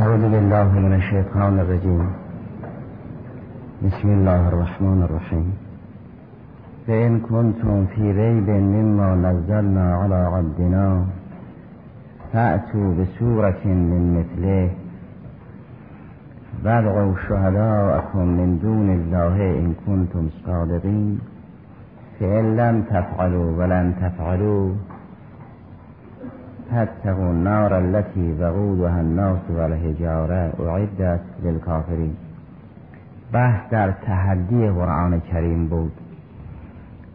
أعوذ بالله من الشيطان الرجيم. بسم الله الرحمن الرحيم. فإن كنتم في ريب مما نزلنا على عبدنا فأتوا بسورة من مثله. وادعوا شهداءكم من دون الله إن كنتم صادقين. فإن لم تفعلوا ولن تفعلوا. فاتقوا النار التي وقودها الناس والحجاره اعدت للكافرین بحث در تحدی قرآن کریم بود.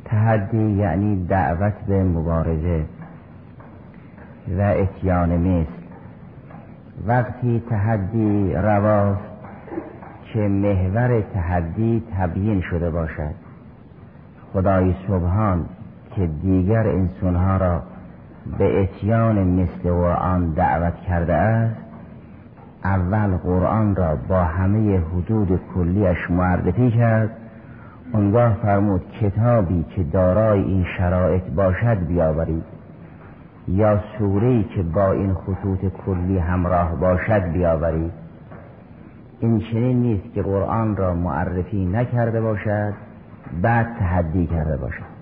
تحدی یعنی دعوت به مبارزه و اتیان مثل. وقتی تحدی رواست که محور تحدی تبیین شده باشد. خدای سبحان که دیگر انسانها را به اتیان مثل قرآن دعوت کرده است اول قرآن را با همه حدود کلیش معرفی کرد. اونگاه فرمود کتابی که دارای این شرایط باشد بیاورید یا سوره‌ای که با این خطوط کلی همراه باشد بیاورید. این چنین نیست که قرآن را معرفی نکرده باشد بعد تحدی کرده باشد.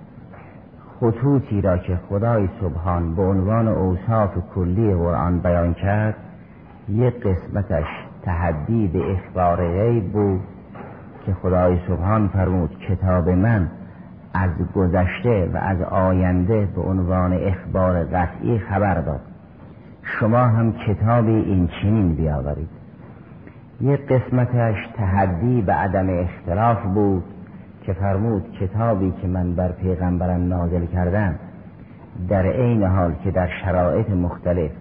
خطوطی را که خدای سبحان به عنوان اوصاف کلی قرآن بیان کرد یک قسمتش تحدی به اخبار غیب بود که خدای سبحان فرمود کتاب من از گذشته و از آینده به عنوان اخبار قطعی خبر داد. شما هم کتاب این چنین بیاورید. یک قسمتش تحدی به عدم اختلاف بود که فرمود کتابی که من بر پیغمبرم نازل کردم در عین حال که در شرایط مختلف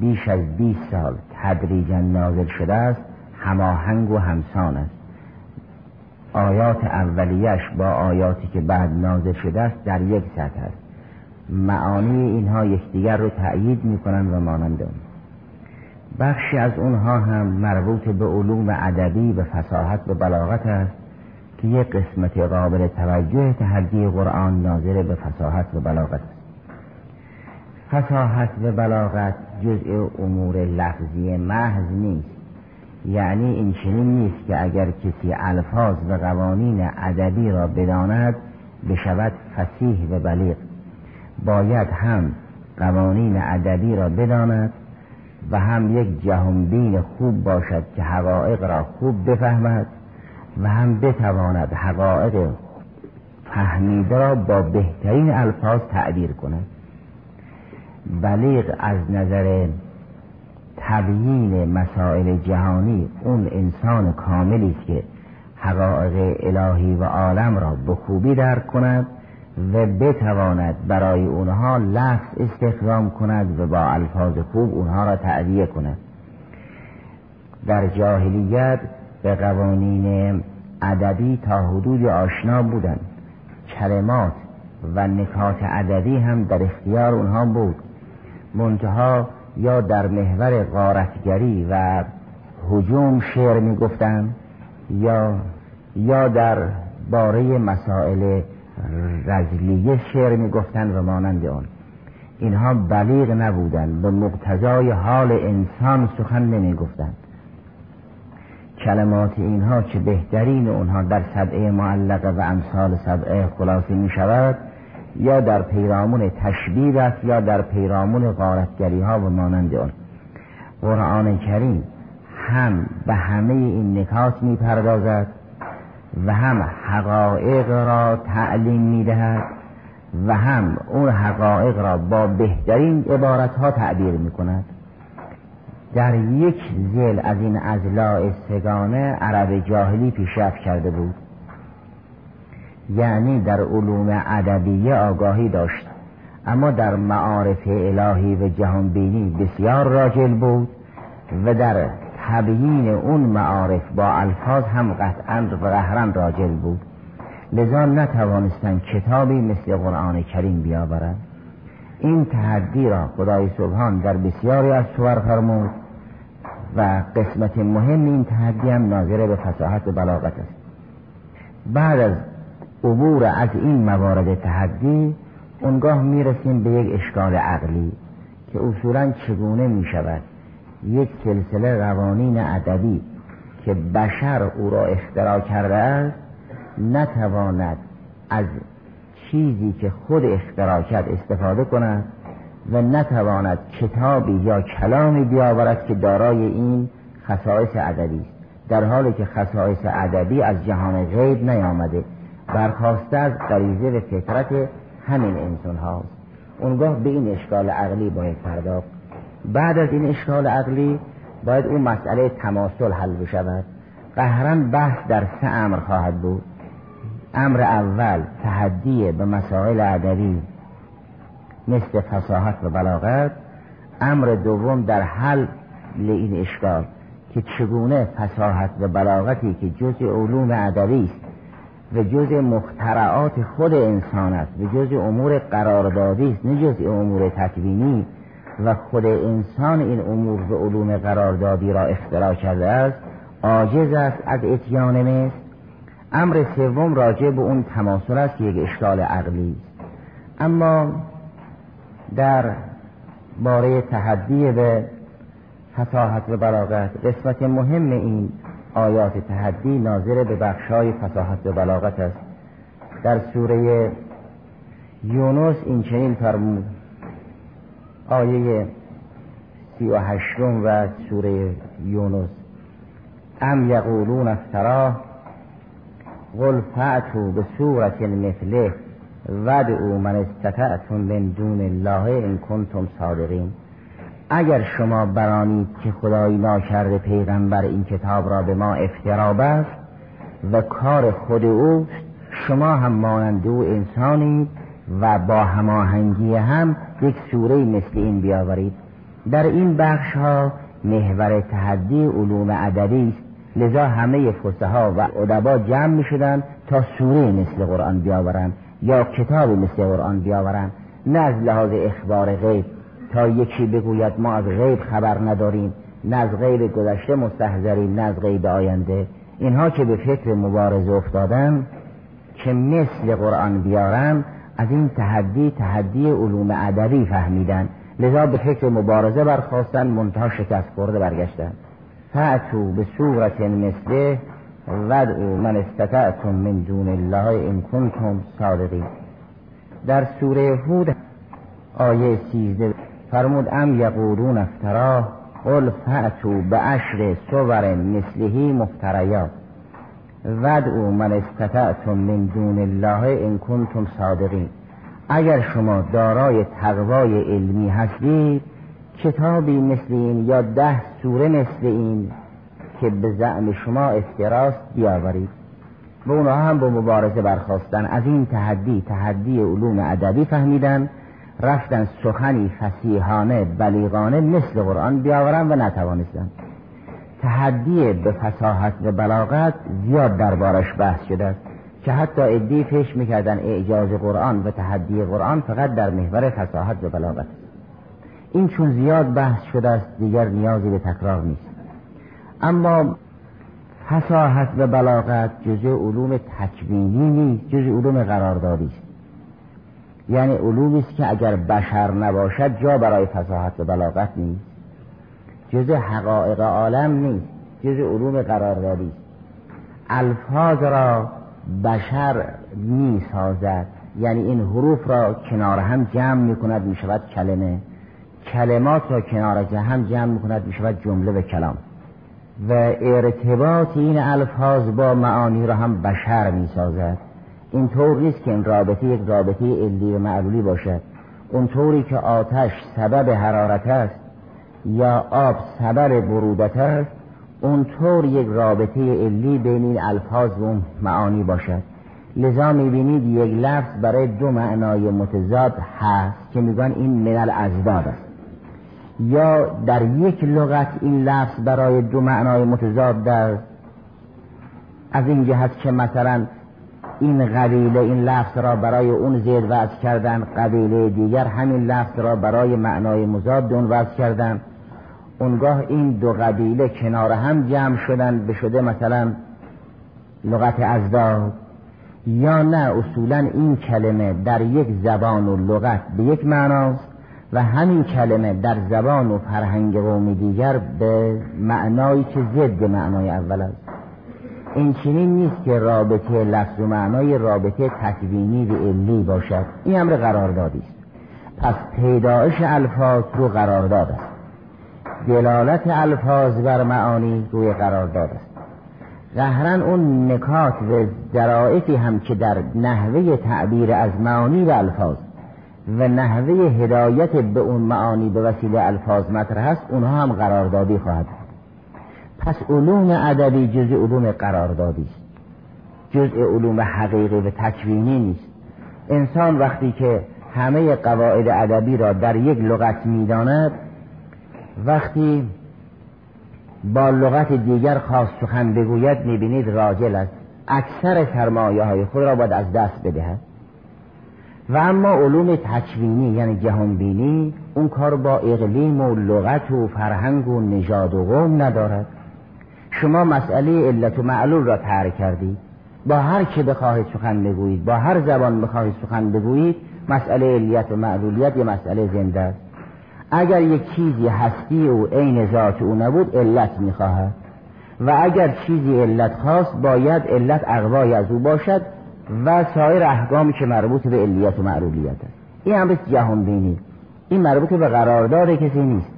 بیش از 20 سال تدریجا نازل شده است هماهنگ و همسان است. آیات اولیش با آیاتی که بعد نازل شده است در یک سطح است. معانی اینها یکدیگر رو تأیید می‌کنند و مانند اون. بخشی از اونها هم مربوط به علوم ادبی و فصاحت و بلاغت است. که یک قسمت قابل توجه تحدی قرآن ناظر به فساحت و بلاغت است. فساحت و بلاغت جزء امور لفظی محض نیست. یعنی این چنین نیست که اگر کسی الفاظ و قوانین ادبی را بداند بشود فسیح و بلیغ. باید هم قوانین ادبی را بداند و هم یک جهانبین خوب باشد که حقایق را خوب بفهمد و هم بتواند حقایق فهمیده را با بهترین الفاظ تعبیر کند. بلیغ از نظر تبیین مسائل جهانی اون انسان کاملی است که حقایق الهی و عالم را به خوبی درک کند و بتواند برای اونها لفظ استخدام کند و با الفاظ خوب اونها را تعبیه کند. در جاهلیت به قوانین ادبی تا حدود آشنا بودند. کلمات و نکات ادبی هم در اختیار اونها بود. منتها یا در محور غارتگری و حجوم شعر می‌گفتند یا یا در باره مسائل رجلیه شعر می‌گفتند و مانند آن. اینها بلیغ نبودند به مقتضای حال انسان سخن نمی‌گفتند. کلمات اینها که بهترین اونها در سبعه معلقه و امثال سبعه خلاصی می شود یا در پیرامون تشبیه است یا در پیرامون غارتگری ها و مانند آن. قرآن کریم هم به همه این نکات می پردازد و هم حقایق را تعلیم می دهد و هم اون حقایق را با بهترین عبارت ها تعبیر می کند. در یک زل از این ازلاع سگانه عرب جاهلی پیشرفت کرده بود. یعنی در علوم ادبیه آگاهی داشت. اما در معارف الهی و جهانبینی بسیار راجل بود و در تبیین اون معارف با الفاظ هم قطعا و قهرن راجل بود. لذا نتوانستند کتابی مثل قرآن کریم بیاورند. این تحدی را خدای سبحان در بسیاری از سور فرمود و قسمت مهم این تحدی هم ناظر به فساحت و بلاغت است. بعد از عبور از این موارد تحدی اونگاه می‌رسیم به یک اشکال عقلی که اصولا چگونه می شود یک سلسله روانین ادبی که بشر او را اختراع کرده است نتواند از چیزی که خود اختراع کرد استفاده کند و نتواند کتابی یا کلامی بیاورد که دارای این خصائص ادبی است. در حالی که خصائص ادبی از جهان غیب نیامده برخواسته از غریزه و فطرت همین انسان هاست اونگاه به این اشکال عقلی باید پرداخت. بعد از این اشکال عقلی باید اون مسئله تماسل حل بشود. قهرن بحث در سه امر خواهد بود. امر اول تحدی به مسائل ادبی مثل فصاحت و بلاغت امر دوم در حل این اشکال که چگونه فصاحت و بلاغتی که جز علوم ادبی است و جز مخترعات خود انسان است و جز امور قراردادی است نه جز امور تکوینی و خود انسان این امور به علوم قراردادی را اختراع کرده است عاجز است از اتیان مثل امر سوم راجع به اون تماسل است یک اشکال عقلی اما در باره تحدی به فساحت و بلاغت قسمت مهم این آیات تحدی ناظر به بخشای فساحت و بلاغت است. در سوره یونس این چنین فرمود. آیه سی و هشتم و سوره یونس. ام یقولون افتراه قل فعتو به صورت مثله ودعو من استطعتم من دون الله ان کنتم صادقین. اگر شما برانید که خدایی ناکرده پیغمبر این کتاب را به ما افترا بست و کار خود او شما هم مانند او انسانید و با هماهنگی هم یک سوره مثل این بیاورید. در این بخش ها محور تحدی علوم ادبی است. لذا همه فسها و ادبا جمع می شدن تا سوره مثل قرآن بیاورند یا کتاب مثل قرآن بیاورند نه از لحاظ اخبار غیب. تا یکی بگوید ما از غیب خبر نداریم نه از غیب گذشته مستحضریم نه از غیب آینده. اینها که به فکر مبارزه افتادن که مثل قرآن بیارن از این تحدی تحدی علوم ادبی فهمیدن. لذا به فکر مبارزه برخواستن منتها شکست خورده برگشتن. فعتو به صورت مثله ودعو من استطعتم من دون الله ان کنتم در سوره هود آیه سیزده فرمود ام یقولون افتراه قل فعتو به عشر صور مثلهی مفتریات ودعو من استطعتم من دون الله ان کنتم صادقین. اگر شما دارای تقوای علمی هستید کتابی مثل این یا ده سوره مثل این که به زعم شما افتراست بیاورید. و اونها هم با مبارزه برخواستن از این تحدی تحدی علوم ادبی فهمیدن. رفتن سخنی فسیحانه بلیغانه مثل قرآن بیاورن و نتوانستن. تحدی به فساحت و بلاغت زیاد دربارش بحث شده. که حتی ادی می‌کردن اعجاز قرآن و تحدی قرآن فقط در محور فساحت و بلاغت این چون زیاد بحث شده است دیگر نیازی به تکرار نیست. اما فساحت و بلاغت جزء علوم تکوینی نیست جزء علوم قراردادی است. یعنی علومی است که اگر بشر نباشد جا برای فساحت و بلاغت نیست. جزء حقایق عالم نیست جزء علوم قراردادی است. الفاظ را بشر می سازد یعنی این حروف را کنار هم جمع می کند می شود کلمه. کلمات را کنار هم جمع می کند می شود جمله و کلام. و ارتباط این الفاظ با معانی را هم بشر می سازد این طور نیست که این رابطه یک رابطه علی و معلولی باشد. اون طوری که آتش سبب حرارت است یا آب سبب برودت است اونطور یک رابطه علی بین این الفاظ و معانی باشد. لذا می‌بینید یک لفظ برای دو معنای متضاد هست که میگن این من الازداد است. یا در یک لغت این لفظ برای دو معنای متضاد در از این جهت که مثلا این قبیله این لفظ را برای اون زید وضع کردن قبیله دیگر همین لفظ را برای معنای مضاد اون وضع کردن. اونگاه این دو قبیله کنار هم جمع شدن به شده مثلا لغت ازداد یا نه اصولا این کلمه در یک زبان و لغت به یک معناست و همین کلمه در زبان و فرهنگ قومی دیگر به معنایی که ضد معنای اول است. این چنین نیست که رابطه لفظ و معنای رابطه تکوینی و علی باشد. این امر قراردادی است. پس پیدایش الفاظ رو قرارداد است. دلالت الفاظ بر معانی روی قرارداد است. قهرن اون نکات و ذرائفی هم که در نحوه تعبیر از معانی و الفاظ و نحوه هدایت به اون معانی به وسیله الفاظ مطرح است اونها هم قراردادی خواهد پس علوم ادبی جزء علوم قراردادی است. جزء علوم حقیقی و تکوینی نیست. انسان وقتی که همه قواعد ادبی را در یک لغت می‌داند وقتی با لغت دیگر خاص سخن بگوید می‌بینید راجل است. اکثر سرمایه های خود را باید از دست بدهد. و اما علوم تکوینی یعنی جهانبینی اون کار با اقلیم و لغت و فرهنگ و نژاد و قوم ندارد. شما مسئله علت و معلول را ترک کردید با هر که بخواهید سخن بگویید با هر زبان بخواهید سخن بگویید مسئله علیت و معلولیت یه مسئله زنده است. اگر یک چیزی هستی و عین ذات او نبود علت می‌خواهد. و اگر چیزی علت خواست باید علت اقوای از او باشد. و سایر احکامی که مربوط به علیت و معلولیت است. این هم جهان بینی. این مربوط به قرارداد کسی نیست.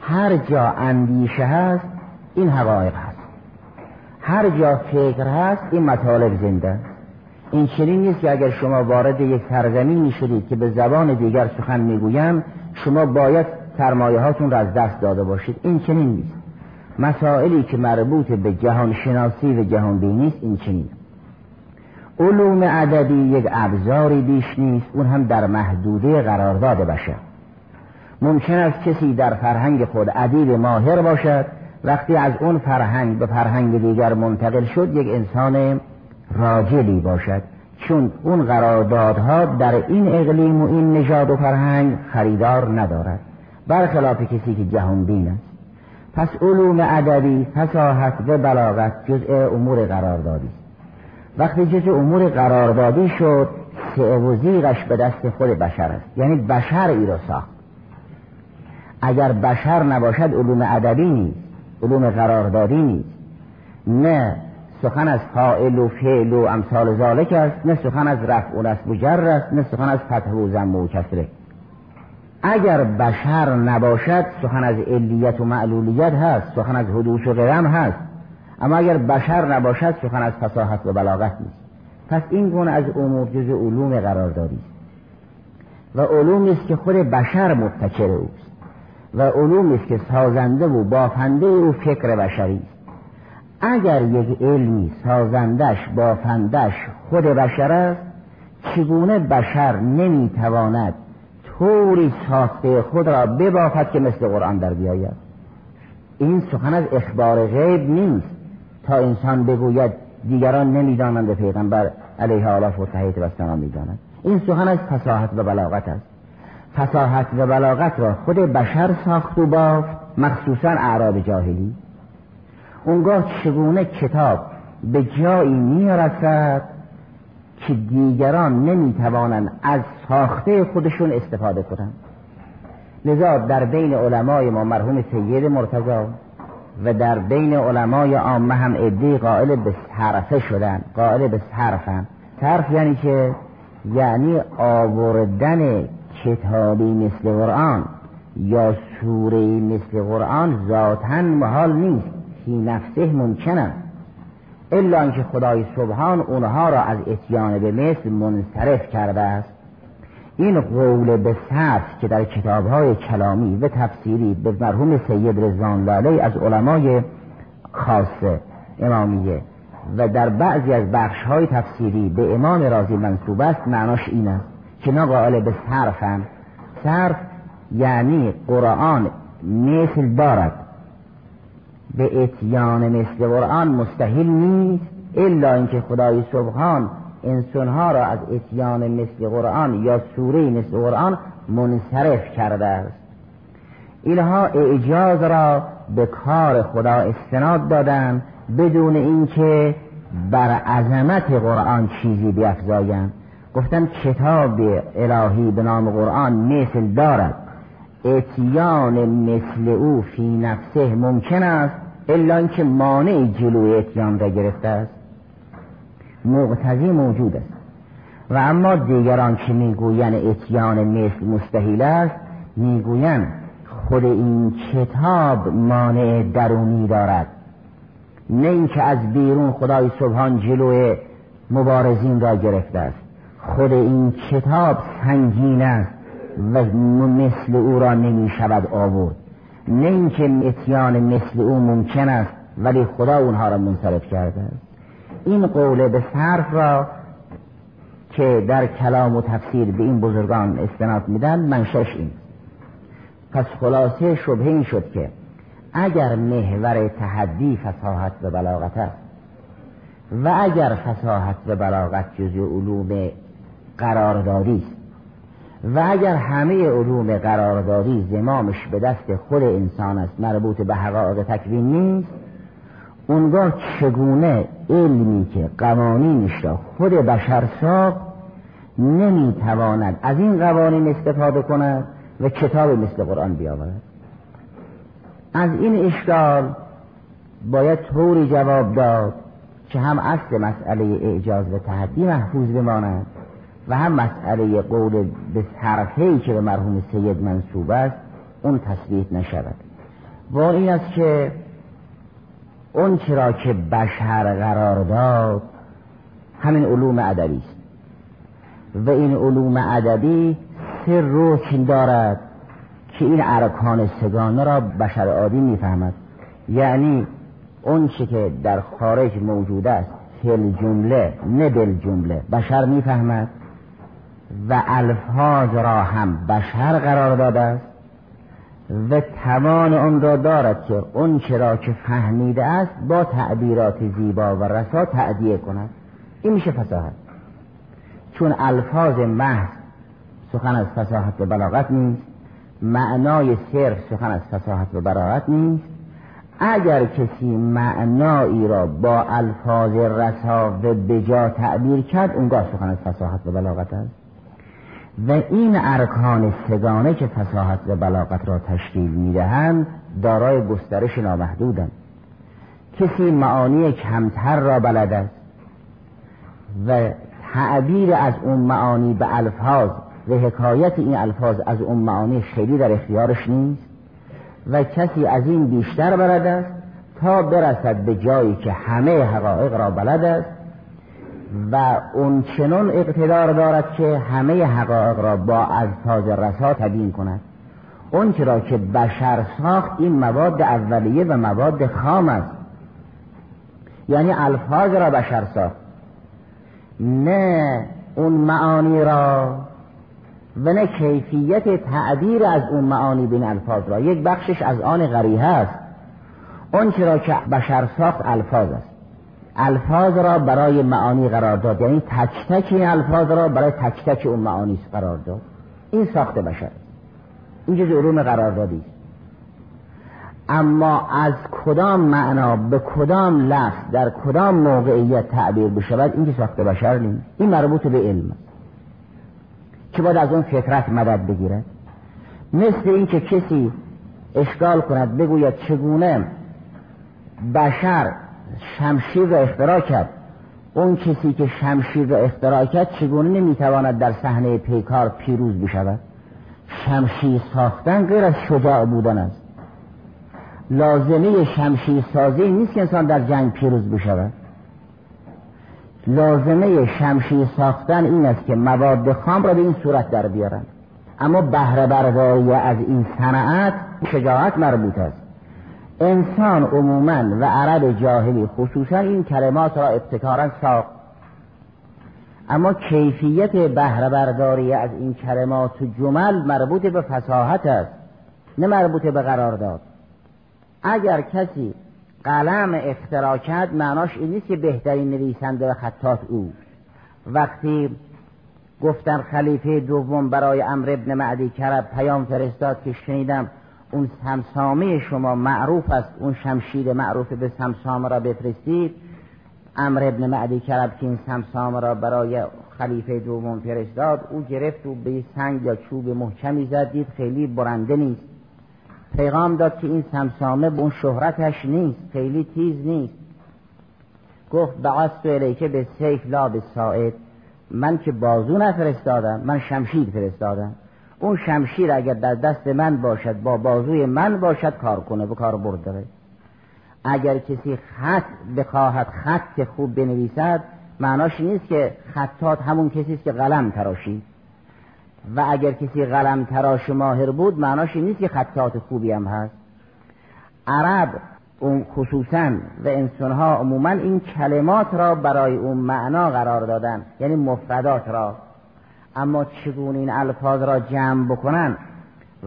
هر جا اندیشه هست این حقایق هست. هر جا فکر هست این مطالب زنده این چنین نیست که اگر شما وارد یک سرزمینی شدید که به زبان دیگر سخن می‌گویم شما باید سرمایه هاتون را از دست داده باشید. این چنین نیست. مسائلی که مربوط به جهان شناسی و جهان بینی است این چنین. علوم ادبی یک ابزاری بیش نیست اون هم در محدوده قرارداد بشه ممکن است کسی در فرهنگ خود ادیب ماهر باشد وقتی از اون فرهنگ به فرهنگ دیگر منتقل شد یک انسان راجلی باشد. چون اون قراردادها در این اقلیم و این نژاد و فرهنگ خریدار ندارد. برخلاف کسی که جهان بین است. پس علوم ادبی فساحت و بلاغت جزء امور قراردادی وقتی جزء امور قراردادی شد زیغش به دست خود بشر است. یعنی بشر ای را ساخت. اگر بشر نباشد علوم ادبی نیست علوم قراردادی نیست. نه سخن از فائل و فعل و امثال ذالک است نه سخن از رفع و نصب و جر است نه سخن از فتح و زم و کسره. اگر بشر نباشد سخن از علیت و معلولیت هست سخن از حدوث و غرم هست. اما اگر بشر نباشد سخن از فساحت و بلاغت نیست. پس این گونه از امور جز علوم قراردادی است. و علومی است که خود بشر مبتکر اوست. و علومی است که سازنده و بافنده او فکر بشری است. اگر یک علمی سازندش بافندش خود بشر است چگونه بشر نمی‌تواند طوری ساخته خود را ببافد که مثل قرآن در بیاید؟ این سخن از اخبار غیب نیست. تا انسان بگوید دیگران نمی‌دانند پیغمبر علیه آلاف و و سلام می‌دانند. این سخن از فساحت و بلاغت است. فساحت و بلاغت را خود بشر ساخت و بافت مخصوصا اعراب جاهلی. اونگاه چگونه کتاب به جایی می‌رسد که دیگران نمی‌توانند از ساخته خودشون استفاده کنند. لذا در بین علمای ما مرحوم سید مرتضا و در بین علمای عامه هم عده قائل به صرفه شدن قائل به صرفن صرف یعنی که یعنی آوردن کتابی مثل قرآن یا سوره مثل قرآن ذاتا محال نیست. فی نفسه ممکنه. الا اینکه خدای سبحان اونها را از اتیان به مثل منصرف کرده است. این قول به صرف که در کتابهای کلامی و تفسیری به مرحوم سید رزوان لالی از علمای خاصه امامیه و در بعضی از بخش های تفسیری به امام رازی منصوب است معناش این است که نه قائل به صرفن صرف یعنی قرآن مثل دارد به اتیان مثل قرآن مستحیل نیست الا اینکه خدای سبحان انسانها را از اتیان مثل قرآن یا سوره مثل قرآن منصرف کرده است. اینها اعجاز را به کار خدا استناد دادن بدون اینکه بر عظمت قرآن چیزی بیافزایند گفتن کتاب الهی به نام قرآن مثل دارد. اتیان مثل او فی نفسه ممکن است الا اینکه مانع جلوی اتیان را گرفته است. مقتضی موجود است. و اما دیگران که می‌گویند اتیان مثل مستحیل است می‌گویند خود این کتاب مانع درونی دارد. نه اینکه از بیرون خدای سبحان جلوی مبارزین را گرفته است. خود این کتاب سنگین است و مثل او را نمی شود آورد. نه اینکه اتیان مثل او ممکن است ولی خدا اونها را منصرف کرده است. این قول به صرف را که در کلام و تفسیر به این بزرگان استناد میدن منشش این. پس خلاصه شبه این شد که اگر محور تحدی فساحت و بلاغت است و اگر فساحت و بلاغت جزء علوم قراردادی است و اگر همه علوم قراردادی زمامش به دست خود انسان است مربوط به حقایق تکوین نیست اونگاه چگونه علمی که قوانینش را خود بشر ساخت نمی‌تواند از این قوانین استفاده کند و کتاب مثل قرآن بیاورد. از این اشکال باید طوری جواب داد که هم اصل مسئله اعجاز و تحدی محفوظ بماند و هم مسئله قول به صرفهی که به مرحوم سید منصوب است اون تصویح نشود. و این است که اون چرا که بشر قرار داد همین علوم ادبی است. و این علوم ادبی سه رکن دارد که این ارکان سگانه را بشر عادی می‌فهمد. یعنی اون چه که در خارج موجود است فل جمله نه دل جمله بشر می‌فهمد. و الفاظ را هم بشر قرار داده است. و توان آن را دارد که اون چرا که فهمیده است با تعبیرات زیبا و رسا تعدیه کند. این میشه فساحت چون الفاظ محض سخن از فساحت و بلاغت نیست معنای صرف سخن از فساحت و نیست اگر کسی معنایی را با الفاظ رسا و بجا تعبیر کرد اونگاه سخن از فساحت و بلاغت است. و این ارکان سگانه که فساحت و بلاغت را تشکیل می‌دهند دارای گسترش نامحدودند. کسی معانی کمتر را بلد است و تعبیر از اون معانی به الفاظ و حکایت این الفاظ از اون معانی خیلی در اختیارش نیست و کسی از این بیشتر بلد است تا برسد به جایی که همه حقایق را بلد است و اون چنون اقتدار دارد که همه حقایق را با الفاظ رسا تبیین کند. اون را که بشر ساخت این مواد اولیه و مواد خام است. یعنی الفاظ را بشر ساخت. نه اون معانی را و نه کیفیت تعبیر از اون معانی بین الفاظ را. یک بخشش از آن غریه است. اون را که بشر ساخت الفاظ است. الفاظ را برای معانی قرار داد. یعنی تک تک این الفاظ را برای تک تک اون معانی قرار داد. این ساخت بشر. این جز علوم قراردادی است. اما از کدام معنا به کدام لفظ در کدام موقعیت تعبیر بشود این که ساخت بشر نیست. این مربوط به علم که باید از اون فطرت مدد بگیرد. مثل اینکه کسی اشکال کند بگوید چگونه بشر شمشیر را اختراع کرد. اون کسی که شمشیر را اختراع کرد چگونه نمی‌تواند در صحنه پیکار پیروز بشود؟ شمشیر ساختن غیر از شجاع بودن است. لازمه شمشیر سازی نیست که انسان در جنگ پیروز بشود. لازمه شمشیر ساختن این است که مواد خام را به این صورت در بیارن اما بهره برداری از این صنعت شجاعت مربوط است. انسان عموما و عرب جاهلی خصوصا این کلمات را ابتکارا ساخت. اما کیفیت بهره برداری از این کلمات و جمل مربوط به فساحت است نه مربوط به قرارداد. اگر کسی قلم اختراع کرد معناش این نیست که بهترین نویسنده و خطات او. وقتی گفتن خلیفه دوم برای امر ابن معدی کرب پیام فرستاد که شنیدم اون سمسامه شما معروف است. اون شمشیر معروف به سمسامه را بفرستید. امر ابن معدی کرب که این سمسامه را برای خلیفه دوم فرستاد او گرفت و به سنگ یا چوب محکمی زد. خیلی برنده نیست. پیغام داد که این سمسامه به اون شهرتش نیست خیلی تیز نیست. گفت بعثت الیکه به سیف لا به ساعد. من که بازو نفرستادم من شمشیر فرستادم. اون شمشیر اگر در دست من باشد با بازوی من باشد کار کنه به کار برده اگر کسی خط بخواهد خط خوب بنویسد معناش نیست که خطات همون کسی است که قلم تراشید و اگر کسی قلم تراش ماهر بود معناش نیست که خطات خوبی هم هست. عرب اون خصوصا و انسانها عموما این کلمات را برای اون معنا قرار دادن یعنی مفردات را. اما چگونه این الفاظ را جمع بکنن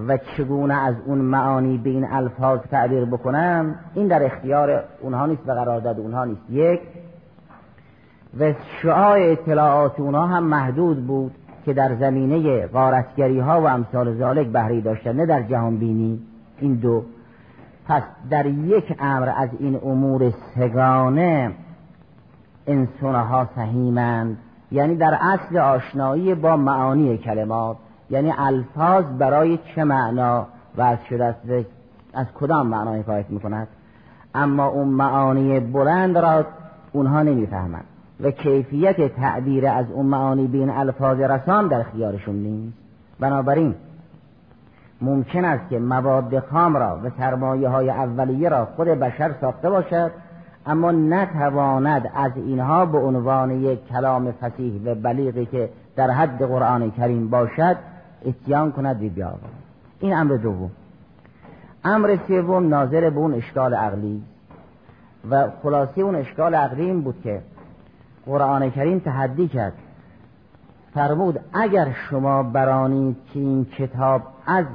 و چگونه از اون معانی به این الفاظ تعبیر بکنن این در اختیار اونها نیست و قرارداد اونها نیست. یک و شعاع اطلاعات اونها هم محدود بود که در زمینه غارتگری ها و امثال ذالک بهری داشتن نه در جهان بینی این دو پس در یک امر از این امور سگانه انسانها سهیمند یعنی در اصل آشنایی با معانی کلمات یعنی الفاظ برای چه معنا شده است از کدام معنا حکایت می‌کند. اما اون معانی بلند را اونها نمی‌فهمند و کیفیت تعبیر از اون معانی بین الفاظ رسان در خیارشون نیست. بنابراین ممکن است که مواد خام را و سرمایه های اولیه را خود بشر ساخته باشد اما نتواند از اینها به عنوان یک کلام فسیح و بلیغی که در حد قرآن کریم باشد اتیان کند و بیاورد. این امر دوم. امر سوم ناظر به اون اشکال عقلی و خلاصه اون اشکال عقلی این بود که قرآن کریم تحدی کرد. فرمود اگر شما برانید که این کتاب از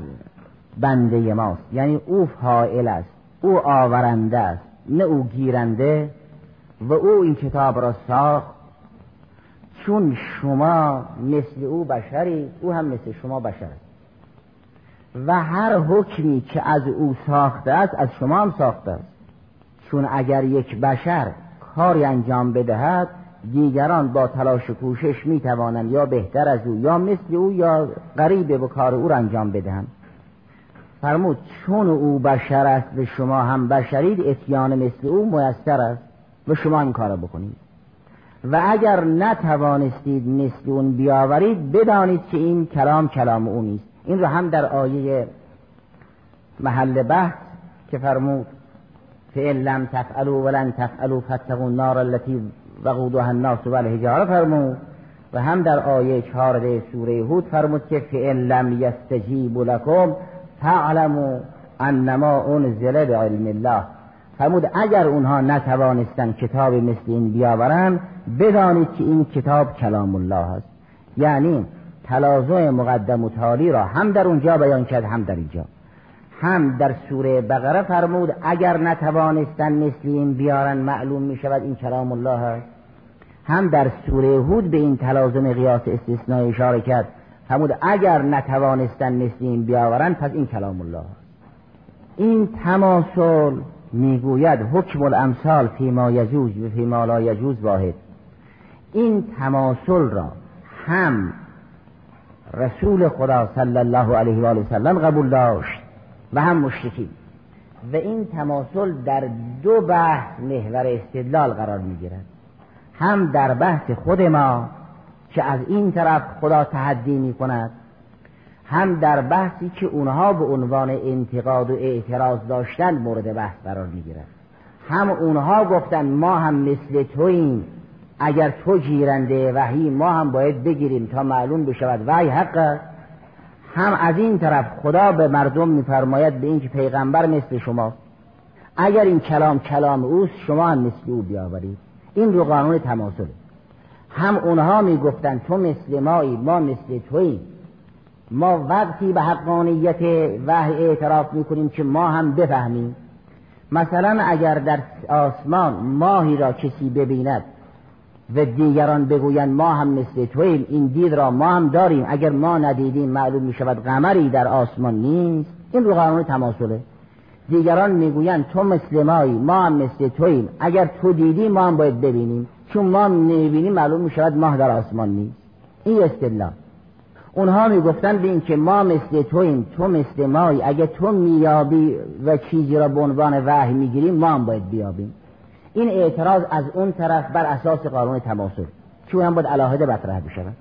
بنده ماست یعنی او فائل است او آورنده است نه او گیرنده و او این کتاب را ساخت. چون شما مثل او بشری او هم مثل شما بشر. است و هر حکمی که از او ساخته است از شما هم ساخته است. چون اگر یک بشر کاری انجام بدهد دیگران با تلاش و کوشش می توانند یا بهتر از او یا مثل او یا قریب به کار او را انجام بدهند. فرمود چون او بشر است به شما هم بشرید اتیان مثل او میسر است. و شما این کار بکنید و اگر نتوانستید مثل اون بیاورید بدانید که این کلام کلام او نیست. این رو هم در آیه محل بحث که فرمود فئن لم تفعلوا ولن تفعلوا فاتقوا النار التي وقودها الناس والحجاره فرمود. و هم در آیه چهارده سوره هود فرمود که فئن لم یستجیب لکم تعلموا انما انزل بعلم الله. فرمود اگر اونها نتوانستن کتاب مثل این بیاورن بدانید که این کتاب کلام الله است. یعنی تلازم مقدم و تالی را هم در اونجا بیان کرد هم در اینجا. هم در سوره بقره فرمود اگر نتوانستن مثل این بیارن معلوم می شود این کلام الله است. هم در سوره هود به این تلازم قیاس استثناء اشاره کرد. فرمود اگر نتوانستن این بیاورن پس این کلام الله. این تماسل می‌گوید حکم الامثال فیما یجوز و فیما لا یجوز واحد. این تماسل را هم رسول خدا صلی الله علیه و سلم قبول داشت و هم مشرکین. و این تماسل در دو بحث محور استدلال قرار می‌گیرد. هم در بحث خود ما که از این طرف خدا تحدی می کند هم در بحثی که اونها به عنوان انتقاد و اعتراض داشتن مورد بحث قرار می گیرد هم اونها گفتن ما هم مثل توییم اگر تو گیرنده وحی ما هم باید بگیریم تا معلوم بشود وحی حق هم از این طرف خدا به مردم میفرماید به اینکه پیغمبر مثل شما. اگر این کلام کلام اوست شما هم مثل او بیاورید. این رو قانون تماسل هم اونها می‌گفتن تو مثل مایی ما مثل توییم ما وقتی به حقانیت وحی اعتراف می‌کنیم که ما هم بفهمیم. مثلا اگر در آسمان ماهی را کسی ببیند و دیگران بگویند ما هم مثل تویم این دید را ما هم داریم. اگر ما ندیدیم معلوم می شود قمری در آسمان نیست. این رو قانون تماسله. دیگران می‌گویند تو مثل مایی ما هم مثل تویم اگر تو دیدی ما هم باید ببینیم. چون ما نمی‌بینیم معلوم می شود ماه در آسمان نیست. این استدلال. اونها می‌گفتن به این که ما مثل تویم تو مثل مایی. اگه تو میابی و چیزی را به عنوان وحی می‌گیریم ما هم باید بیابیم. این اعتراض از اون طرف بر اساس قانون تماسل که هم باید علاهده مطرح بشود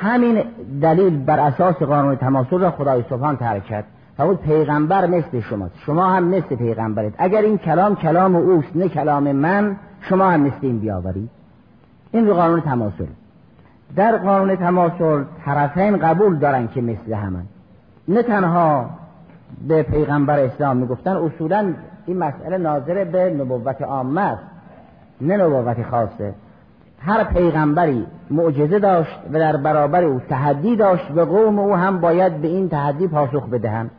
همین دلیل بر اساس قانون تماسل را خدای سبحان ترک کرد. پیغمبر مثل شماست. شما هم مثل پیغمبرید. اگر این کلام کلام اوست نه کلام من شما هم مثل این بیاورید. این رو قانون تماسل در قانون تماسل طرفین قبول دارن که مثل همن. نه تنها به پیغمبر اسلام می‌گفتن اصولا این مسئله ناظر به نبوت عامه است نه نبوت خاصه. هر پیغمبری معجزه داشت و در برابر او تحدی داشت و قوم او هم باید به این تحدی پاسخ بدهند.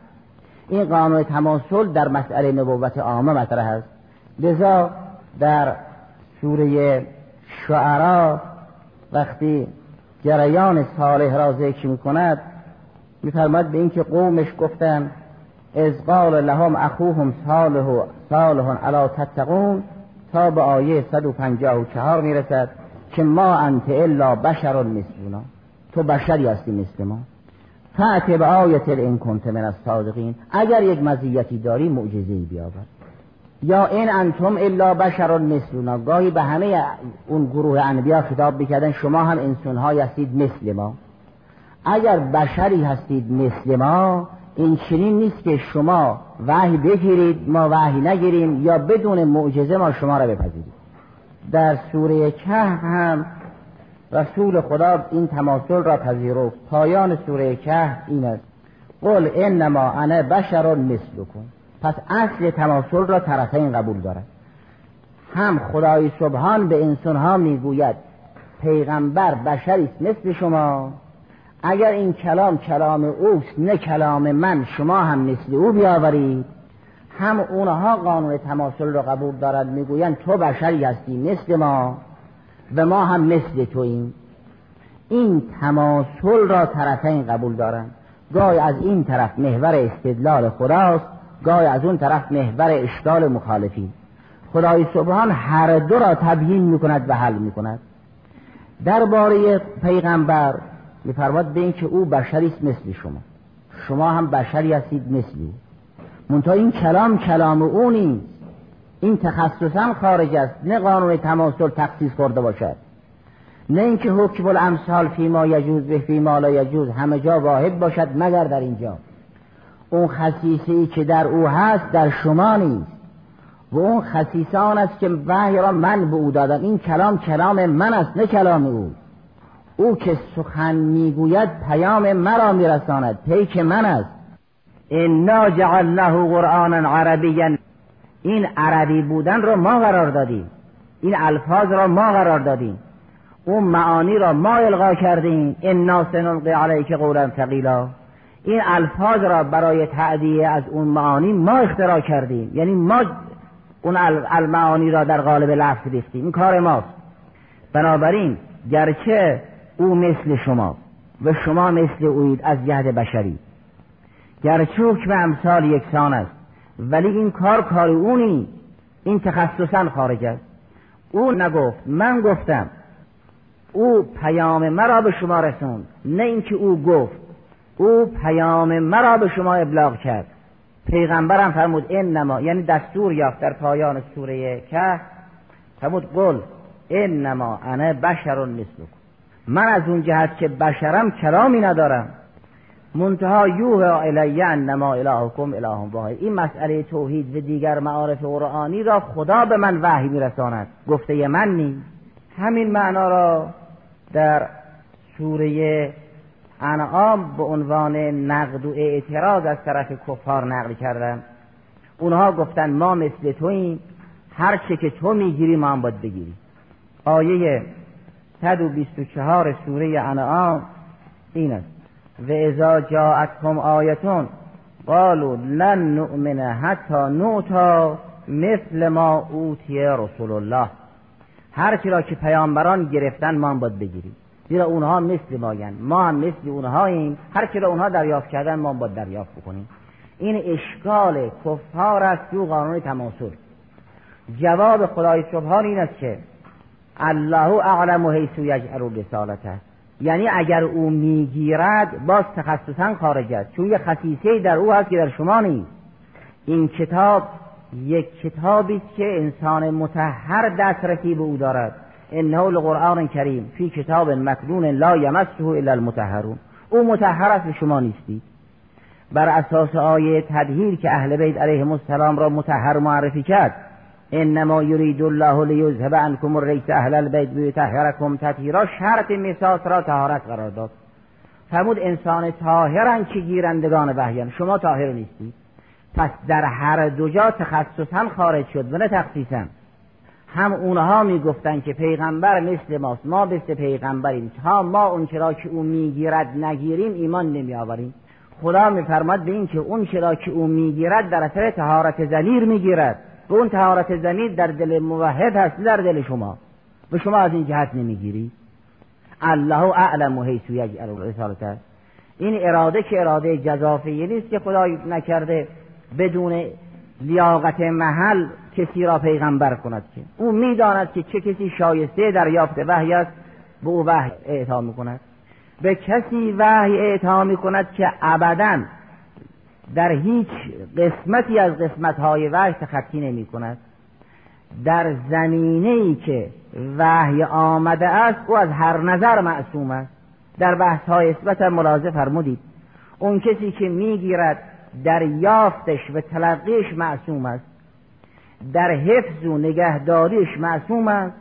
این قانون تماسل در مسئله نبوت عامه مطرح است. لذا در سوره شعرا وقتی جریان صالح را ذکر می کند میفرماد به اینکه قومش گفتن از قال لهم اخوهم صالح صالح علا تتقون؟ تا به آیه 154 می‌رسد که ما انت الا بشر مثلنا. تو بشری هستی مثل ما. فعت به آیت این کنت من از صادقین اگر یک مزیتی داری معجزه بیاور. یا این انتم الا بشر مثلنا. گاهی به همه اون گروه انبیا خطاب بکردن شما هم انسان های هستید مثل ما. اگر بشری هستید مثل ما این چنین نیست که شما وحی بگیرید ما وحی نگیریم یا بدون معجزه ما شما را بپذیرید در سوره کهف هم رسول خدا این تماثل را پذیرفت. پایان سوره کهف این است. قل انما انا بشر مثلکم. پس اصل تماثل را طرفین قبول دارد. هم خدای سبحان به انسان ها می‌گوید پیغمبر بشری مثل شما. اگر این کلام کلام اوست نه کلام من شما هم مثل او بیاورید. هم اونها قانون تماثل را قبول دارد می‌گویند تو بشری هستی مثل ما و ما هم مثل توییم. این تماثل را طرفین قبول دارند. گاهی از این طرف محور استدلال خداست. گاهی از اون طرف محور اشکال مخالفین خدای سبحان هر دو را تبیین می‌کند و حل می‌کند. درباره پیغمبر میفرماد به اینکه او بشری است مثل شما. شما هم بشری هستید مثل او. منتها این کلام کلام او نیست. این تخصصا خارج است. نه قانون تماسل تخصیص کرده باشد. نه اینکه حکم الامثال فی ما یجوز به فی ما لا یجوز. همه جا واحد باشد مگر در اینجا. اون خصیصه که در او هست در شما نیست. و اون خصیصه آن است که وحی را من به او دادم. این کلام کلام من است نه کلام او. او که سخن می‌گوید پیام مرا میرساند پیک من است. انا جعلناه قرآنا عربیا. این عربی بودن را ما قرار دادیم. این الفاظ را ما قرار دادیم. اون معانی را ما القا کردیم. انا سنلقی علیک قولا ثقیلا. این الفاظ را برای تعدیه از اون معانی ما اختراع کردیم. یعنی ما اون المعانی را در قالب لفظ ریختیم. این کار ماست. بنابراین گرچه او مثل شما و شما مثل اوید از جهد بشری. گرچه حکم امثال یکسان است. ولی این کار کار او نیست این تخصصا خارج است. او نگفت من گفتم او پیام مرا به شما رسوند. نه اینکه او گفت. او پیام مرا به شما ابلاغ کرد. پیغمبرم فرمود این نما یعنی دستور یافت در پایان سوره که فرمود قل نما انا بشر مثلکم. من از اون جهت که بشرم کلامی ندارم. منتها یوه الی انما الهکم اله واحد. این مسئله توحید و دیگر معارف قرآنی را خدا به من وحی میرساند. گفته من نیست همین معنا را در سوره انعام به عنوان نقد و اعتراض از طرف کفار نقل کردن اونها گفتن ما مثل توییم. هر چه که تو می‌گیری ما هم باید بگیریم. آیه 124 سوره انعام این است. و ازا جاءتهم آیتون قالوا لن نؤمن حتی نوتا مثل ما اوتی رسول الله. هر را که پیامبران گرفتن ما هم باید بگیریم. زیرا اونها مثل ما ما هم مثل اونهاییم. هر کی را اونها دریافت کردن ما باید دریافت بکنیم. این اشکال کفار است تو قانون تماسل جواب خدای سبحان این است که الله اعلم و حیث یجعل رسالته یعنی اگر او می‌گیرد باز تخصصا خارج است. چون یه خصیصه در او هست که در شما نیست. این کتاب یک کتابی که انسان متحر دسترسی به او دارد. انه لقرآن کریم فی کتاب مکنون لا یمسه الا المتحرون او متحر است شما نیستید. بر اساس آیه تدهیر که اهل بیت علیهم السلام را متحر معرفی کرد انما یرید الله لیذهب عنکم الریس اهل البیت بیطهرکم تطهیرا شرط میثاق را طهارت قرار داد. فرمود انسان طاهرن که گیرندگان وحیان. شما طاهر نیستید. پس در هر دو جا تخصصا خارج شد. و نه تخصیصا. هم اونها می‌گفتند که پیغمبر مثل ماست. ما مثل پیغمبریم. تا ما اون چرا که او می‌گیرد نگیریم ایمان نمیآوریم. خدا میفرماد به این که اون چرا که او می‌گیرد در اثر تهارت زمیر می‌گیرد. و اون تهارت زمیر در دل موحد هست در دل شما. و شما از این جهت نمی‌گیری. الله اعلم و حیث یجعل رسالت این اراده که اراده جزافیه نیست که خدا نکرده بدون لیاقت محل کسی را پیغمبر کند که. او می‌داند که چه کسی شایسته در یافت وحی است به او وحی اعطا می‌کند. به کسی وحی اعطا می‌کند که ابدا در هیچ قسمتی از قسمتهای وحی تخطی نمی کند در زمینه ای که وحی آمده است او از هر نظر معصوم است. در بحث های اثبت ملاحظه فرمودید. اون کسی که می‌گیرد در یافتش و تلقیش معصوم است. در حفظ و نگهداریش معصوم است.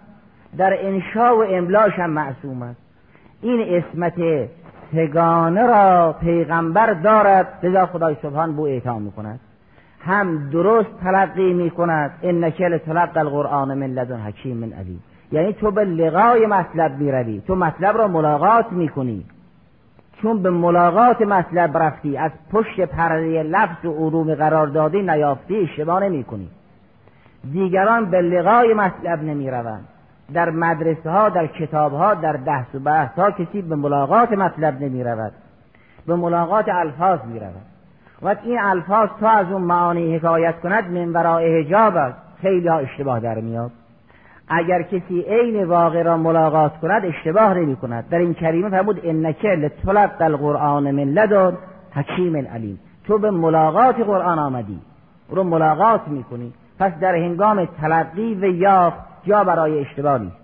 در انشا و املاش هم معصوم است. این اسمت سگانه را پیغمبر دارد. لذا خدای سبحان بو اعطا می کند هم درست تلقی می کند انک تلقی القرآن من لدن حکیم من علی یعنی تو به لقای مطلب می روی تو مطلب را ملاقات می کنی چون به ملاقات مطلب رفتی از پشت پرده لفظ و علوم قرار دادی نیافتی اشتباه نمی کنی دیگران به لقای مطلب نمی روند در مدرسه ها در کتاب ها در دهس و بحث ها کسی به ملاقات مطلب نمی رود به ملاقات الفاظ می رود و این الفاظ تا از اون معانی حکایت کند من ورای حجاب است. خیلی ها اشتباه در میاد. اگر کسی عین واقع را ملاقات کند اشتباه نمی کند. در این کریمه فرمود انک لطلق القرآن من لدن حکیم علیم. تو به ملاقات قرآن آمدی. رو ملاقات می‌کنی پس در هنگام تلقی و یافت جا برای اشتباه نیست.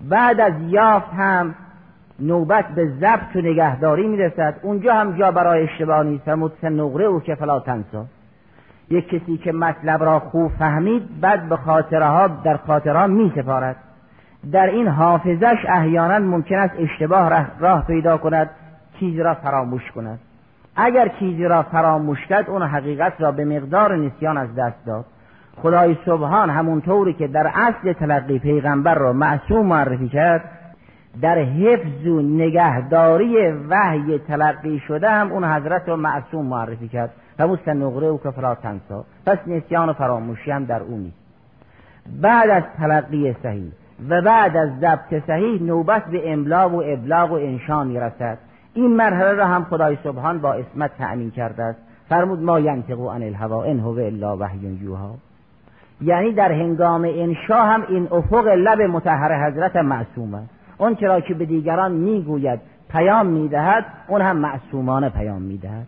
بعد از یافت هم نوبت به ضبط و نگهداری می‌رسد اونجا هم جا برای اشتباه نیست. فرمود نقره او که فلا تنسا. یک کسی که مطلب را خوب فهمید بعد به خاطره ها در خاطره می سپارد در این حافظش احیانا ممکن است اشتباه راه پیدا کند چیزی را فراموش کند. اگر چیزی را فراموش کرد اون حقیقت را به مقدار نسیان از دست داد. خدای سبحان همونطوری که در اصل تلقی پیغمبر را معصوم معرفی کرد در حفظ و نگهداری وحی تلقی شده هم اون حضرت را معصوم معرفی کرد. همون نقره و کفرا تنسا پس نسیان و فراموشی هم در اون نیست. بعد از تلقی صحیح و بعد از ضبط صحیح نوبت به املا و ابلاغ و انشا می‌رسد. این مرحله را هم خدای سبحان با اسمت تأمین کرده است. فرمود ما ینطق عن الهوا ان هو الا وحی یوها. یعنی در هنگام انشا هم این افق لب متحر حضرت معصوم است. اون چرا که به دیگران می‌گوید پیام می‌دهد اون هم معصومانه پیام می‌دهد.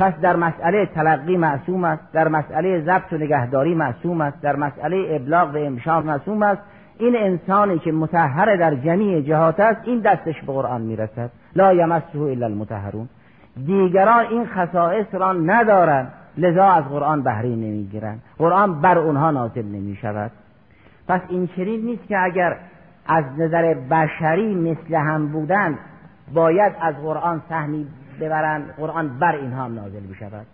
پس در مسئله تلقی معصوم است در مسئله ضبط و نگهداری معصوم است در مسئله ابلاغ و امشاق معصوم است. این انسانی که متحر در جمیع جهات است این دستش به قرآن می‌رسد. لا یمسه الا المتحرون. دیگران این خصائص را ندارند لذا از قرآن بهره نمی‌گیرند. قرآن بر اونها نازل نمی شود پس این چنین نیست که اگر از نظر بشری مثل هم بودن باید از قرآن سهمی ببرند قرآن بر اینها هم نازل بشود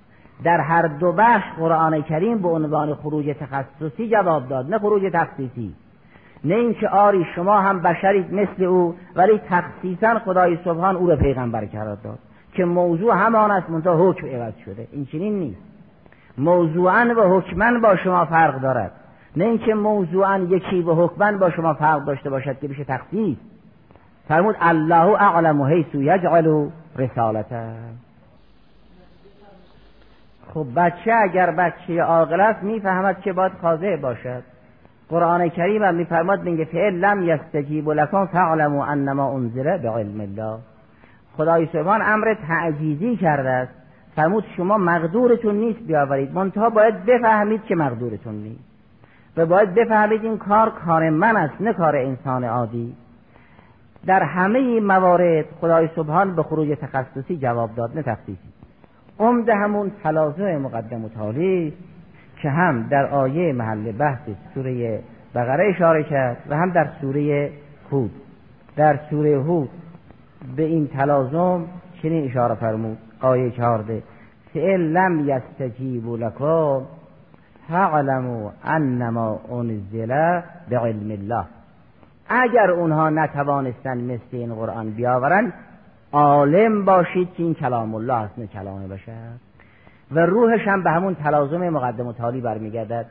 در هر دو بخش قرآن کریم به عنوان خروج تخصصی جواب داد نه خروج تخصیصی نه اینکه آری شما هم بشرید مثل او ولی تخصیصا خدای سبحان او را پیغمبر کرد داد. که موضوع همان است منتها حکم عوض شده. این چنین نیست. موضوعا و حکمن با شما فرق دارد. نه اینکه موضوعا یکی و حکمن با شما فرق داشته باشد که بشه تخصیص. فرمود الله اعلم حیث یجعل رسالته خب بچه اگر بچه عاقل است می‌فهمد که باید خاضع باشد. قرآن کریم هم میفرماد میگه لم یستجیب لکم فاعلموا انما انزل بعلم الله. خدای سبحان امر تعجیزی کرده است. فرمود شما مقدورتون نیست بیاورید. منتها باید بفهمید که مقدورتون نیست. و باید بفهمید این کار کار من است نه کار انسان عادی. در همه موارد خدای سبحان به خروج تخصصی جواب داد نه تخصیصی. عمده همون تلازم مقدم و تالی که هم در آیه محل بحث سوره بقره اشاره کرد و هم در سوره هود. در سوره هود به این تلازم چنین اشاره فرمود. آیه چهارده فئن لم یستجیبوا لکم فاعلموا انما انزل بعلم الله. اگر اونها نتوانستن مثل این قرآن بیاورن عالم باشید که این کلام الله است نه کلام بشر و روحش هم به همون تلازم مقدم و تالی برمیگردد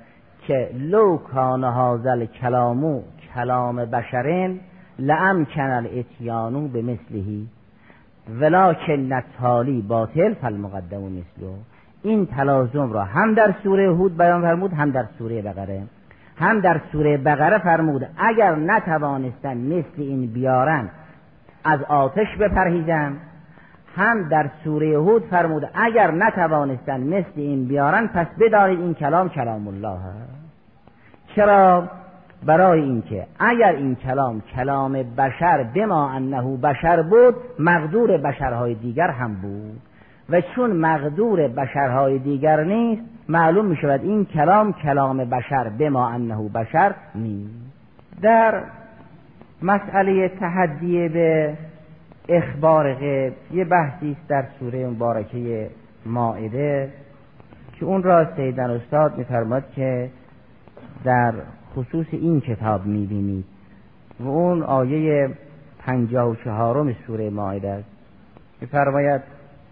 که لو کان هازل کلامو کلام بشرین لعم کنل اتیانو به مثلهی ولکن نتالی باطل فالمقدم مثلو این تلازم را هم در سوره هود بیان فرمود هم در سوره بقره. هم در سوره بقره فرمود اگر نتوانستن مثل این بیارن از آتش بپرهیزن. هم در سوره هود فرمود اگر نتوانستن مثل این بیارن پس بدارید این کلام کلام الله چرا؟ برای اینکه اگر این کلام کلام بشر بما انه بشر بود مقدور بشرهای دیگر هم بود. و چون مقدور بشرهای دیگر نیست معلوم می شود این کلام کلام بشر بما انه بشر نیست. در مسئله تحدیه به اخبار غیب یه بحثی است در سوره مبارکه مائده که اون را سیدن استاد میفرماد که در خصوص این کتاب می‌بینید. و اون آیه پنجاه و چهارم سوره مائده است. میفرماید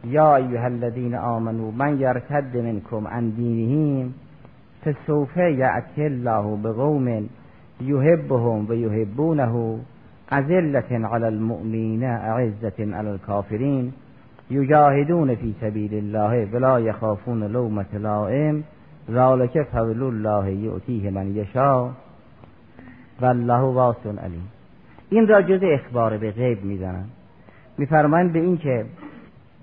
یا ایها الذین آمنو من یرتد منکم عن دینهم فسوف یأتی الله بقوم یحبهم و یحبونه أذلة على المؤمنین أعزة على الكافرین یجاهدون فی سبیل الله ولا یخافون لومة لائم ذالک فضل الله یعطیه من یشا والله واسع علیم. این را جز اخبار به غیب می‌زنن. میفرمایند به این که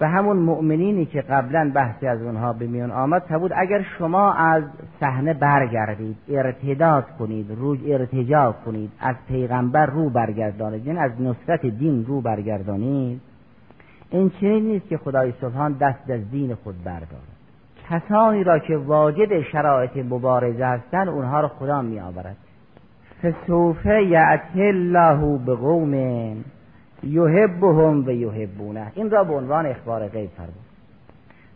به همون مؤمنینی که قبلا بحثی از اونها به میان آمد بود اگر شما از صحنه برگردید ارتداد کنید روی ارتجاع کنید از پیغمبر رو برگردانید یعنی از نصرت دین رو برگردانید این چنین نیست که خدای سبحان دست از دین خود بردارد. کسانی را که واجد شرایط مبارزه هستند اونها را خدا می آورد فسوف یعتی الله به قوم یحبهم و یحبونه. این را به عنوان اخبار غیب فرمود.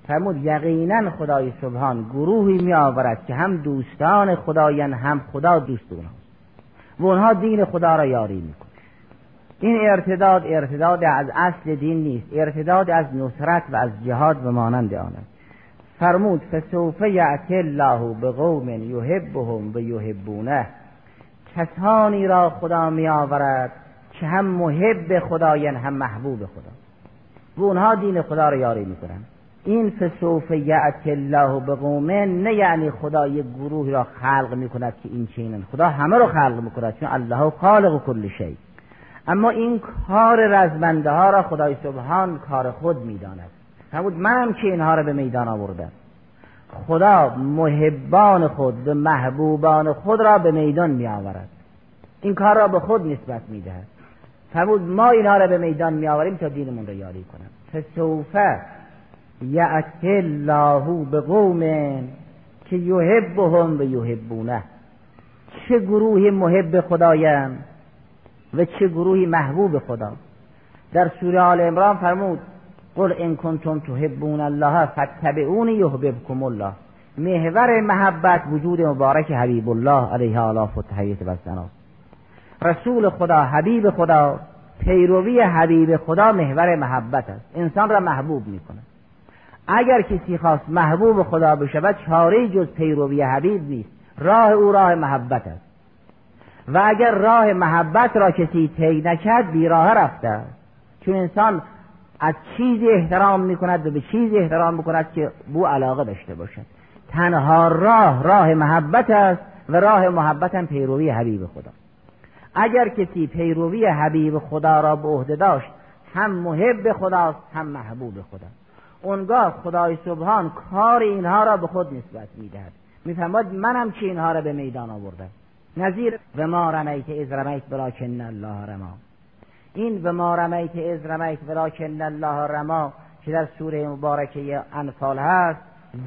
فرمود یقینا خدای سبحان گروهی می آورد که هم دوستان خدایان هم خدا دوست اونها و اونها دین خدا را یاری میکن این ارتداد ارتداد از اصل دین نیست. ارتداد از نصرت و از جهاد و مانند آن است فرمود فسوف یعتی الله به قوم یحبهم و یحبونه. کسانی را خدا می آورد که هم محب خدایان هم محبوب خدا. و اونها دین خدا را یاری می‌کنن. این فسوف یعت الله به قومه نه یعنی خدا یک گروه را خلق می‌کند که این چینن. خدا همه رو خلق می‌کند چون الله خالق کل شی. اما این کار رزمنده ها را خدای سبحان کار خود می‌داند. فرمود منم که اینها را به میدان آوردم. خدا محبان خود به محبوبان خود را به میدان می آورد این کار را به خود نسبت می‌دهد. فرمود ما اینها را به میدان می آوریم تا دینمون را یاری کنم. فسوفه یعت الله به قوم که یحبهم و یحبونه. چه گروهی محب خدایم و چه گروهی محبوب خدا در سوره آل عمران فرمود قل ان کنتم تحبون الله فاتبعون یحببکم الله. محور محبت وجود مبارک حبیب الله علیه آلاف و تحییت و رسول خدا حبیب خدا پیروی حبیب خدا محور محبت است. انسان را محبوب می‌کنه اگر کسی خواست محبوب خدا بشود چاره جز پیروی حبیب نیست. راه او راه محبت است. و اگر راه محبت را کسی طی نکرد بیراه رفته چون انسان از چیزی احترام می‌کند و به چیزی احترام می‌کند که بو علاقه داشته باشد. تنها راه راه محبت است و راه محبت هم پیروی حبیب خدا. اگر کسی پیروی حبیب خدا را به عهده داشت هم محب خداست هم محبوب خدا. اونگاه خدای سبحان کار اینها را به خود نسبت می‌دهد. می‌فهمد منم که اینها را به میدان آوردم؟ نظیر و ما رمیت از رمیت بلاکن الله رما. این و ما رمیت از رمیت بلاکن الله رما که در سوره مبارکه انفال هست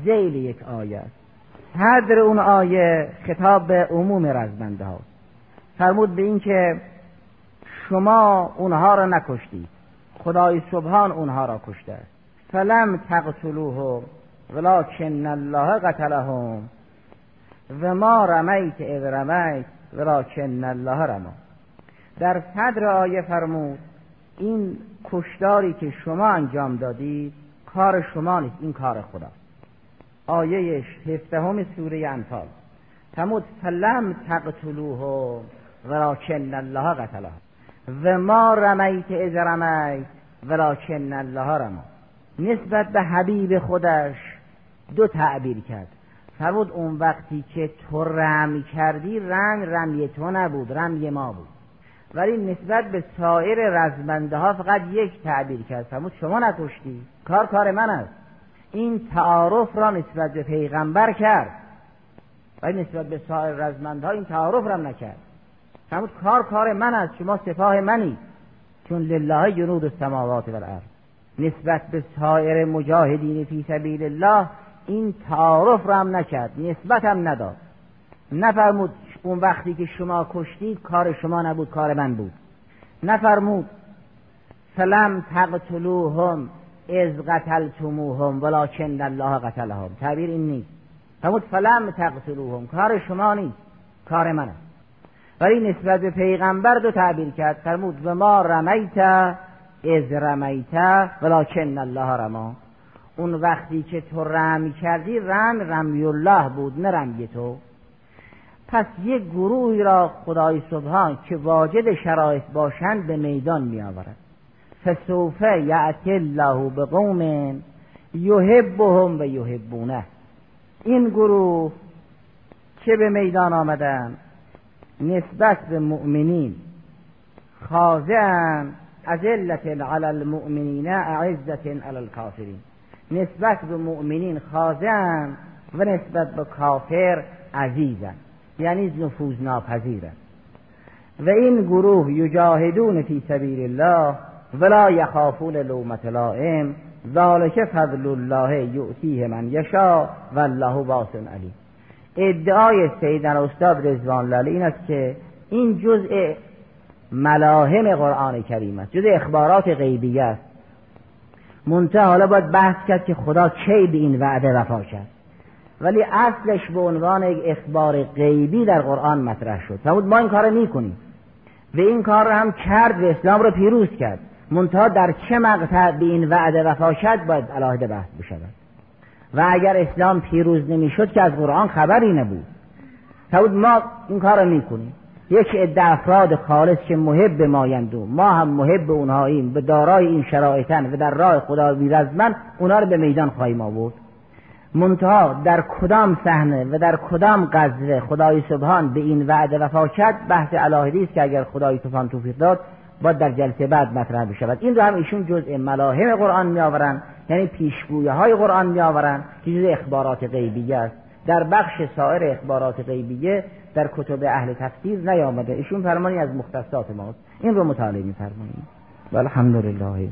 زیل یک آیه است. صدر اون آیه خطاب به عموم رزمنده ها فرمود به این که شما اونها را نکشتید. خدای سبحان اونها را کشته. است فلم تقتلوه ولکن الله قتلهم. و ما رمیت اذ رمیت ولکن الله رما. در صدر آیه فرمود این کشداری که شما انجام دادید کار شما نیست این کار خدا. آیه هفدهم سوره انفال. فرمود فلم تقتلوه. ولکن الله قتله. و ما رمیت اذ رمیت ولکن الله رما. نسبت به حبیب خودش دو تعبیر کرد. فرمود اون وقتی که تو رمی کردی رم رمی تو نبود رمی ما بود. ولی نسبت به سایر رزمنده ها فقط یک تعبیر کرد. فرمود شما نکشتی کار کار من است. این تعارف را نسبت به پیغمبر کرد. ولی نسبت به سایر رزمنده ها این تعارف را نکرد. فرمود کار کار من است شما سپاه منی. چون لله جنود السماوات والارض. نسبت به سایر مجاهدین فی سبیل الله این تعارف را هم نکرد نسبت هم نداد. نفرمود اون وقتی که شما کشتید کار شما نبود کار من بود. نفرمود فلم تقتلوهم از قتلتموهم ولکن الله قتلهم. تعبیر این نیست. فرمود فلم تقتلوهم کار شما نیست کار من است ولی نسبت به پیغمبر دو تعبیر کرد. فرمود و ما رمیت از رمیت ولکن الله رما. اون وقتی که تو رمی کردی رم رمی الله بود نه رمی تو. پس یک گروهی را خدای سبحان که واجد شرایط باشند به میدان می آورد فسوف یعتی الله به قوم یحبهم و یحبونه. این گروه که به میدان آمدن؟ نسبت به مؤمنین. خاضعن ازلت علی المؤمنین اعزت علی الکافرین نسبت به مؤمنین خاضعن و نسبت به کافر عزیزن یعنی نفوذ ناپذیرن. و این گروه یجاهدون فی سبیل الله ولا یخافون لومت لائم ذالک فضل الله یؤتیه من یشا والله واسع علیم. ادعای سیدنا استاد رضوان الله این است که این جزء ملاهم قرآن کریم است جزء اخبارات غیبی است. منتها حالا باید بحث کرد که خدا کی به این وعده وفا کرد. ولی اصلش به عنوان یک اخبار غیبی در قرآن مطرح شد. فرمود ما این کار می‌کنیم. و این کار رو هم کرد و اسلام رو پیروز کرد. منتها در چه مقطع به این وعده وفا شد باید علاهده بحث بشود. و اگر اسلام پیروز نمی‌شد که از قرآن خبری نبود. فرمود ما این کار رو می‌کنیم. یک عده افراد خالص که محب مایند و ما هم محب اونهاییم به دارای این شرایطن و در راه خدا بیرزمن اونها رو به میدان خواهیم آورد. منتها در کدام صحنه و در کدام غزوه خدای سبحان به این وعده وفا کرد؟ بحث الهی است که اگر خدای سبحان توفیق داد باید در جلسه بعد مطرح بشود. این رو هم ایشون جزء ملاهم قرآن می آورن یعنی پیشگویه های قرآن می آورن که جزء اخبارات غیبیه است. در بخش سایر اخبارات غیبیه در کتب اهل تفسیر نیامده. ایشون فرمانی از مختصات ماست. این رو مطالعه می و الحمدلله